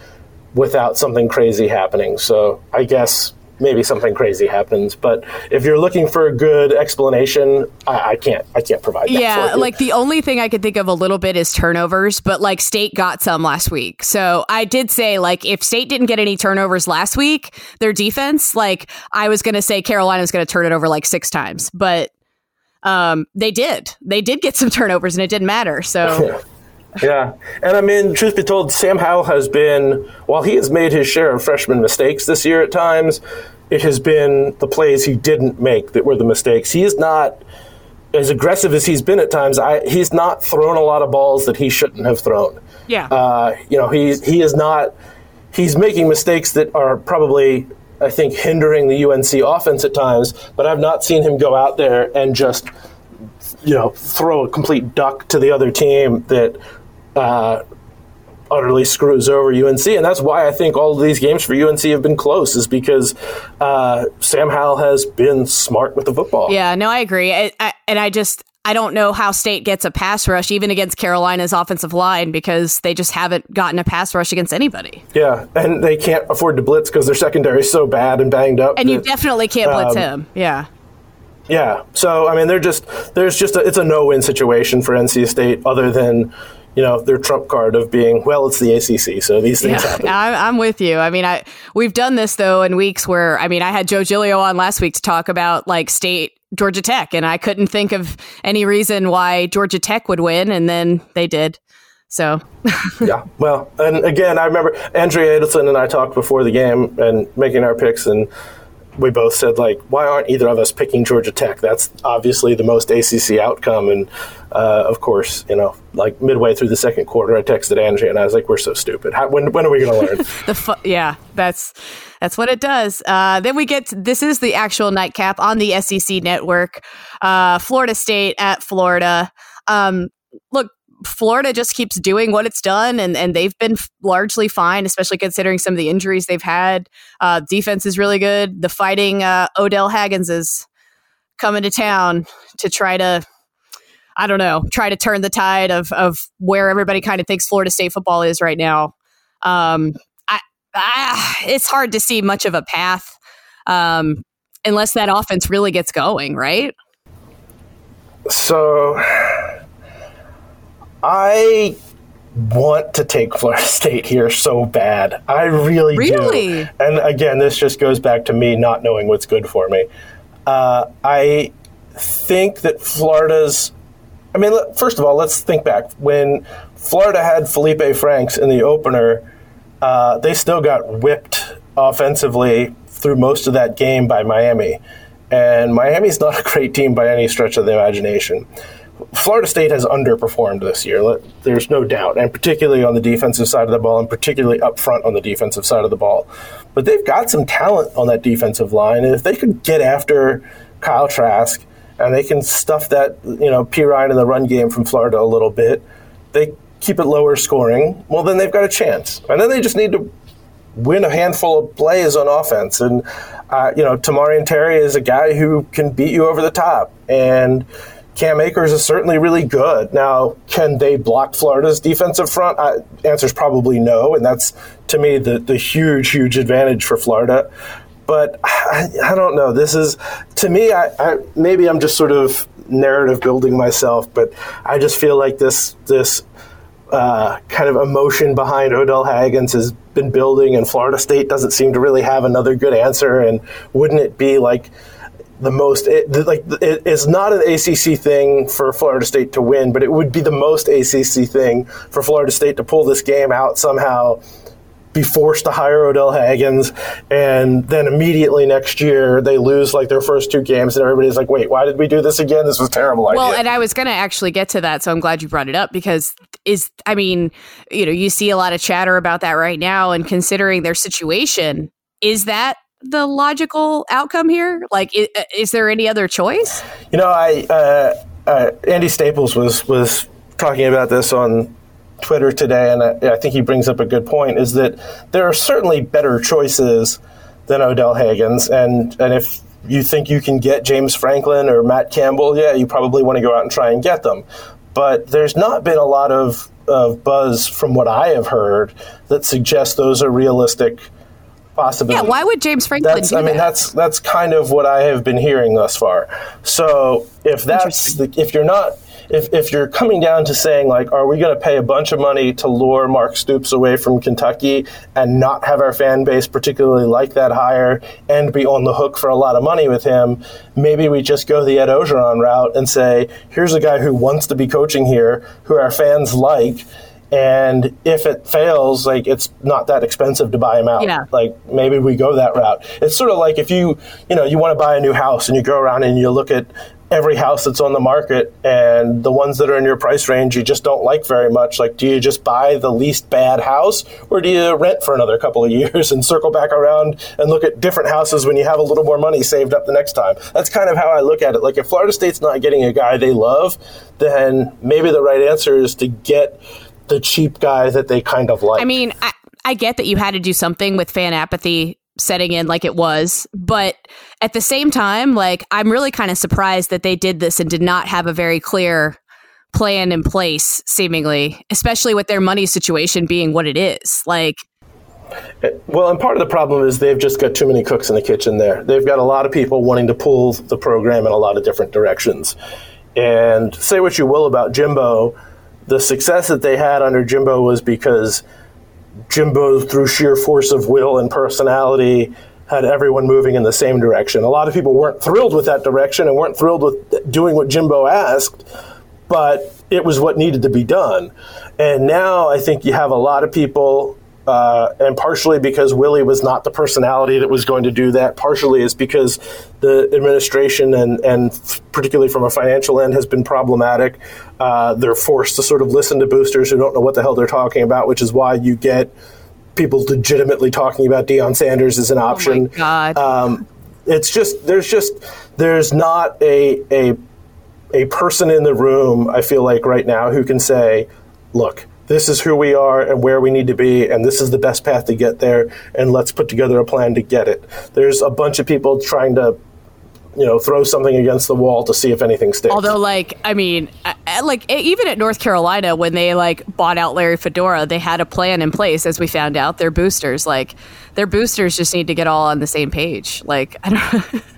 without something crazy happening. So I guess maybe something crazy happens. But if you're looking for a good explanation, I, I can't. I can't provide. yeah, like the only thing I could think of a little bit is turnovers, but like State got some last week. So I did say like if State didn't get any turnovers last week, their defense, like I was going to say Carolina's going to turn it over like six times, but um, they did. They did get some turnovers, and it didn't matter. So. Yeah. And I mean, truth be told, Sam Howell has been, while he has made his share of freshman mistakes this year at times, it has been the plays he didn't make that were the mistakes. He is not as aggressive as he's been at times. I, he's not thrown a lot of balls that he shouldn't have thrown. Yeah. Uh, you know, he's he is not. He's making mistakes that are probably, I think, hindering the UNC offense at times. But I've not seen him go out there and just, you know, throw a complete duck to the other team that uh, utterly screws over UNC, and that's why I think all of these games for UNC have been close, is because uh, Sam Howell has been smart with the football. Yeah, no, I agree, I, I, and I just I don't know how State gets a pass rush even against Carolina's offensive line because they just haven't gotten a pass rush against anybody. Yeah, and they can't afford to blitz because their secondary is so bad and banged up. And that, you definitely can't blitz um, him. Yeah. Yeah. So I mean, they're just there's just a, it's a no-win situation for NC State, other than you know their trump card of being well it's the ACC so these things yeah, happen. I'm with you. I mean I we've done this though in weeks where I mean I had Joe Giglio on last week to talk about like state Georgia Tech and I couldn't think of any reason why Georgia Tech would win and then they did. So yeah, well, and again, I remember Andrea Adelson and I talked before the game and making our picks, and we both said like, why aren't either of us picking Georgia Tech? That's obviously the most ACC outcome. And uh, of course, you know, like midway through the second quarter, I texted Angie and I was like, we're so stupid. How, when when are we going to learn? the fu- yeah, that's that's what it does. Uh, then we get to, this is the actual nightcap on the SEC network. Uh, Florida State at Florida. Um, look, Florida just keeps doing what it's done, and, and they've been largely fine, especially considering some of the injuries they've had. Uh, defense is really good. The fighting uh, Odell Haggins is coming to town to try to, I don't know, try to turn the tide of, of where everybody kind of thinks Florida State football is right now. Um, I, I, it's hard to see much of a path um, unless that offense really gets going, right? So I want to take Florida State here so bad. I really, really? do. And again, this just goes back to me not knowing what's good for me. Uh, I think that Florida's. I mean, first of all, let's think back. When Florida had Felipe Franks in the opener, uh, they still got whipped offensively through most of that game by Miami. And Miami's not a great team by any stretch of the imagination. Florida State has underperformed this year. There's no doubt, and particularly on the defensive side of the ball, and particularly up front on the defensive side of the ball. But they've got some talent on that defensive line, and if they could get after Kyle Trask and they can stuff that you know Perine in the run game from Florida a little bit, they keep it lower scoring. Well, then they've got a chance, and then they just need to win a handful of plays on offense. And uh, you know, Tamorrion Terry is a guy who can beat you over the top, and Cam Akers is certainly really good. Now, can they block Florida's defensive front? Uh, answer is probably no, and that's to me the the huge, huge advantage for Florida. But I, I don't know. This is to me. I, I, maybe I'm just sort of narrative building myself, but I just feel like this this uh, kind of emotion behind Odell Haggins has been building, and Florida State doesn't seem to really have another good answer. And wouldn't it be like the most it, like it, it's not an ACC thing for Florida State to win, but it would be the most ACC thing for Florida State to pull this game out somehow, be forced to hire Odell Haggins, and then immediately next year they lose like their first two games, and everybody's like, "Wait, why did we do this again? This was terrible." Idea. Well, and I was going to actually get to that, so I'm glad you brought it up because is I mean, you know, you see a lot of chatter about that right now, and considering their situation, is that the logical outcome here? Like, is, uh, is there any other choice? You know, I uh, uh, Andy Staples was was talking about this on Twitter today, and I, I, think he brings up a good point. Is that there are certainly better choices than Odell Haggins, and and if you think you can get James Franklin or Matt Campbell, yeah, you probably want to go out and try and get them. But there's not been a lot of, of buzz from what I have heard that suggests those are realistic possibility. Yeah, why would James Franklin that's, I mean, that? that's that's kind of what I have been hearing thus far. So if that's the, if you're not if, if you're coming down to saying like, are we going to pay a bunch of money to lure Mark Stoops away from Kentucky and not have our fan base particularly like that hire and be on the hook for a lot of money with him? Maybe we just go the Ed Orgeron route and say, here's a guy who wants to be coaching here, who our fans like and if it fails like it's not that expensive to buy him out. Yeah. like maybe we go that route. It's sort of like if you you know you want to buy a new house and you go around and you look at every house that's on the market and the ones that are in your price range you just don't like very much like do you just buy the least bad house or do you rent for another couple of years and circle back around and look at different houses when you have a little more money saved up the next time? That's kind of how i look at it. Like if florida state's not getting a guy they love then maybe the right answer is to get the cheap guy that they kind of like i mean I, I get that you had to do something with fan apathy setting in like it was. But at the same time, like I'm really kind of surprised that they did this and did not have a very clear plan in place, seemingly, especially with their money situation being what it is. Like, eh, well, and part of the problem is they've just got too many cooks in the kitchen there. They've got a lot of people wanting to pull the program in a lot of different directions. And say what you will about Jimbo, the success that they had under Jimbo was because Jimbo, through sheer force of will and personality, had everyone moving in the same direction. A lot of people weren't thrilled with that direction and weren't thrilled with doing what Jimbo asked, but it was what needed to be done. And now I think you have a lot of people uh, and partially because Willie was not the personality that was going to do that. Partially is because the administration and, and particularly from a financial end has been problematic. Uh, they're forced to sort of listen to boosters who don't know what the hell they're talking about, which is why you get people legitimately talking about Deion Sanders as an option. Oh my God. Um, it's just there's just there's not a a a person in the room. I feel like right now who can say, look this is who we are and where we need to be, and this is the best path to get there, and let's put together a plan to get it. There's a bunch of people trying to you know throw something against the wall to see if anything sticks. Although, like, I mean, like even at North Carolina when they like bought out Larry Fedora, they had a plan in place. As we found out, their boosters, like, their boosters just need to get all on the same page. Like, I don't.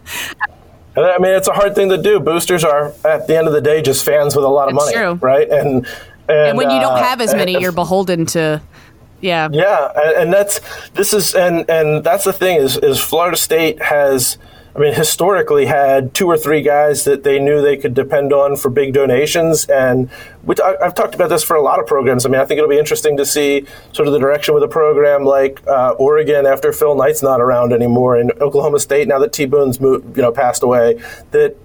I mean, it's a hard thing to do. Boosters are, at the end of the day, just fans with a lot of it's money, true. right? And and, and when you don't uh, have as many, you're beholden to yeah. Yeah and that's this is and and that's the thing is is florida state has i mean historically had two or three guys that they knew they could depend on for big donations. And we t- i've talked about this for a lot of programs. I mean i think it'll be interesting to see sort of the direction with a program like uh, oregon after phil knight's not around anymore and oklahoma state now that t boone's moved, you know passed away that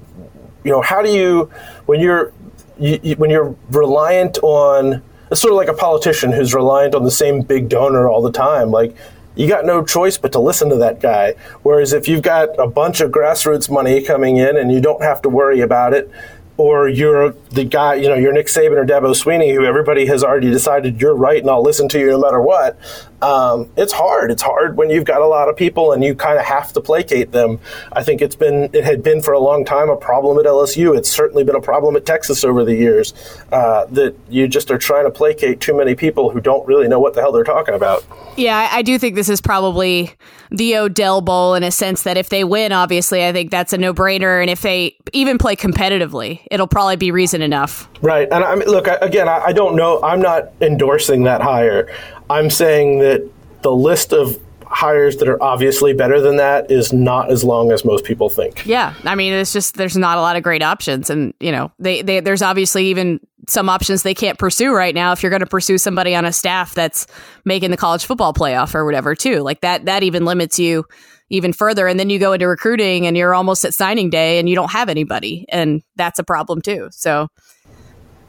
you know how do you when you're you, you, when you're reliant on it's sort of like a politician who's reliant on the same big donor all the time like you got no choice but to listen to that guy whereas if you've got a bunch of grassroots money coming in and you don't have to worry about it or you're the guy, you know, you're Nick Saban or Dabo Swinney who everybody has already decided you're right and I'll listen to you no matter what. Um, it's hard. It's hard when you've got a lot of people and you kind of have to placate them. I think it's been, it had been for a long time a problem at LSU. It's certainly been a problem at Texas over the years uh, that you just are trying to placate too many people who don't really know what the hell they're talking about. Yeah, I do think this is probably the Odell Bowl in a sense that if they win, obviously, I think that's a no brainer. And if they even play competitively, it'll probably be reason enough. Right. And I mean, look, again, I don't know. I'm not endorsing that hire. I'm saying that the list of hires that are obviously better than that is not as long as most people think. Yeah, I mean, it's just there's not a lot of great options, and you know, they, they there's obviously even some options they can't pursue right now if you're going to pursue somebody on a staff that's making the college football playoff or whatever too. Like that that even limits you even further, and then you go into recruiting and you're almost at signing day and you don't have anybody, and that's a problem too. So.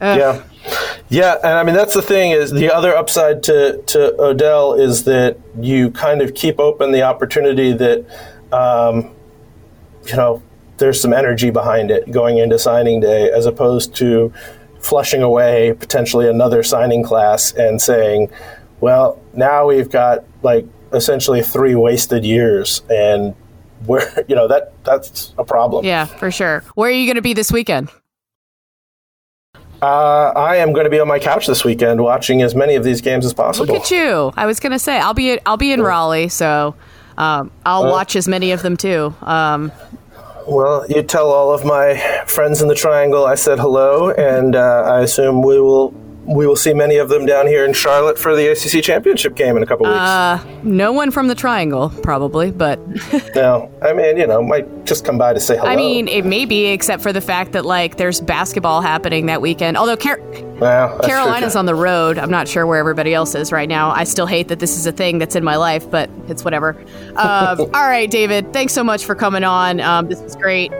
Uh, yeah, yeah, and I mean that's the thing is the other upside to to Odell is that you kind of keep open the opportunity that um, you know there's some energy behind it going into signing day as opposed to flushing away potentially another signing class and saying, well, now we've got like essentially three wasted years and where you know that that's a problem. Yeah, for sure. Where are you going to be this weekend? Uh, I am going to be on my couch this weekend watching as many of these games as possible. Look at you! I was going to say I'll be I'll be in Raleigh, so um, I'll uh, watch as many of them too. Um, well, you tell all of my friends in the Triangle I said hello, and uh, I assume we will we will see many of them down here in Charlotte for the ACC championship game in a couple weeks. Uh, no one from the Triangle, probably, but no, I mean, you know, might just come by to say hello. I mean, it may be, except for the fact that like there's basketball happening that weekend. Although Car- well, Carolina's on the road, I'm not sure where everybody else is right now. I still hate that this is a thing that's in my life, but it's whatever. Um, all right, David, thanks so much for coming on. Um, this was great.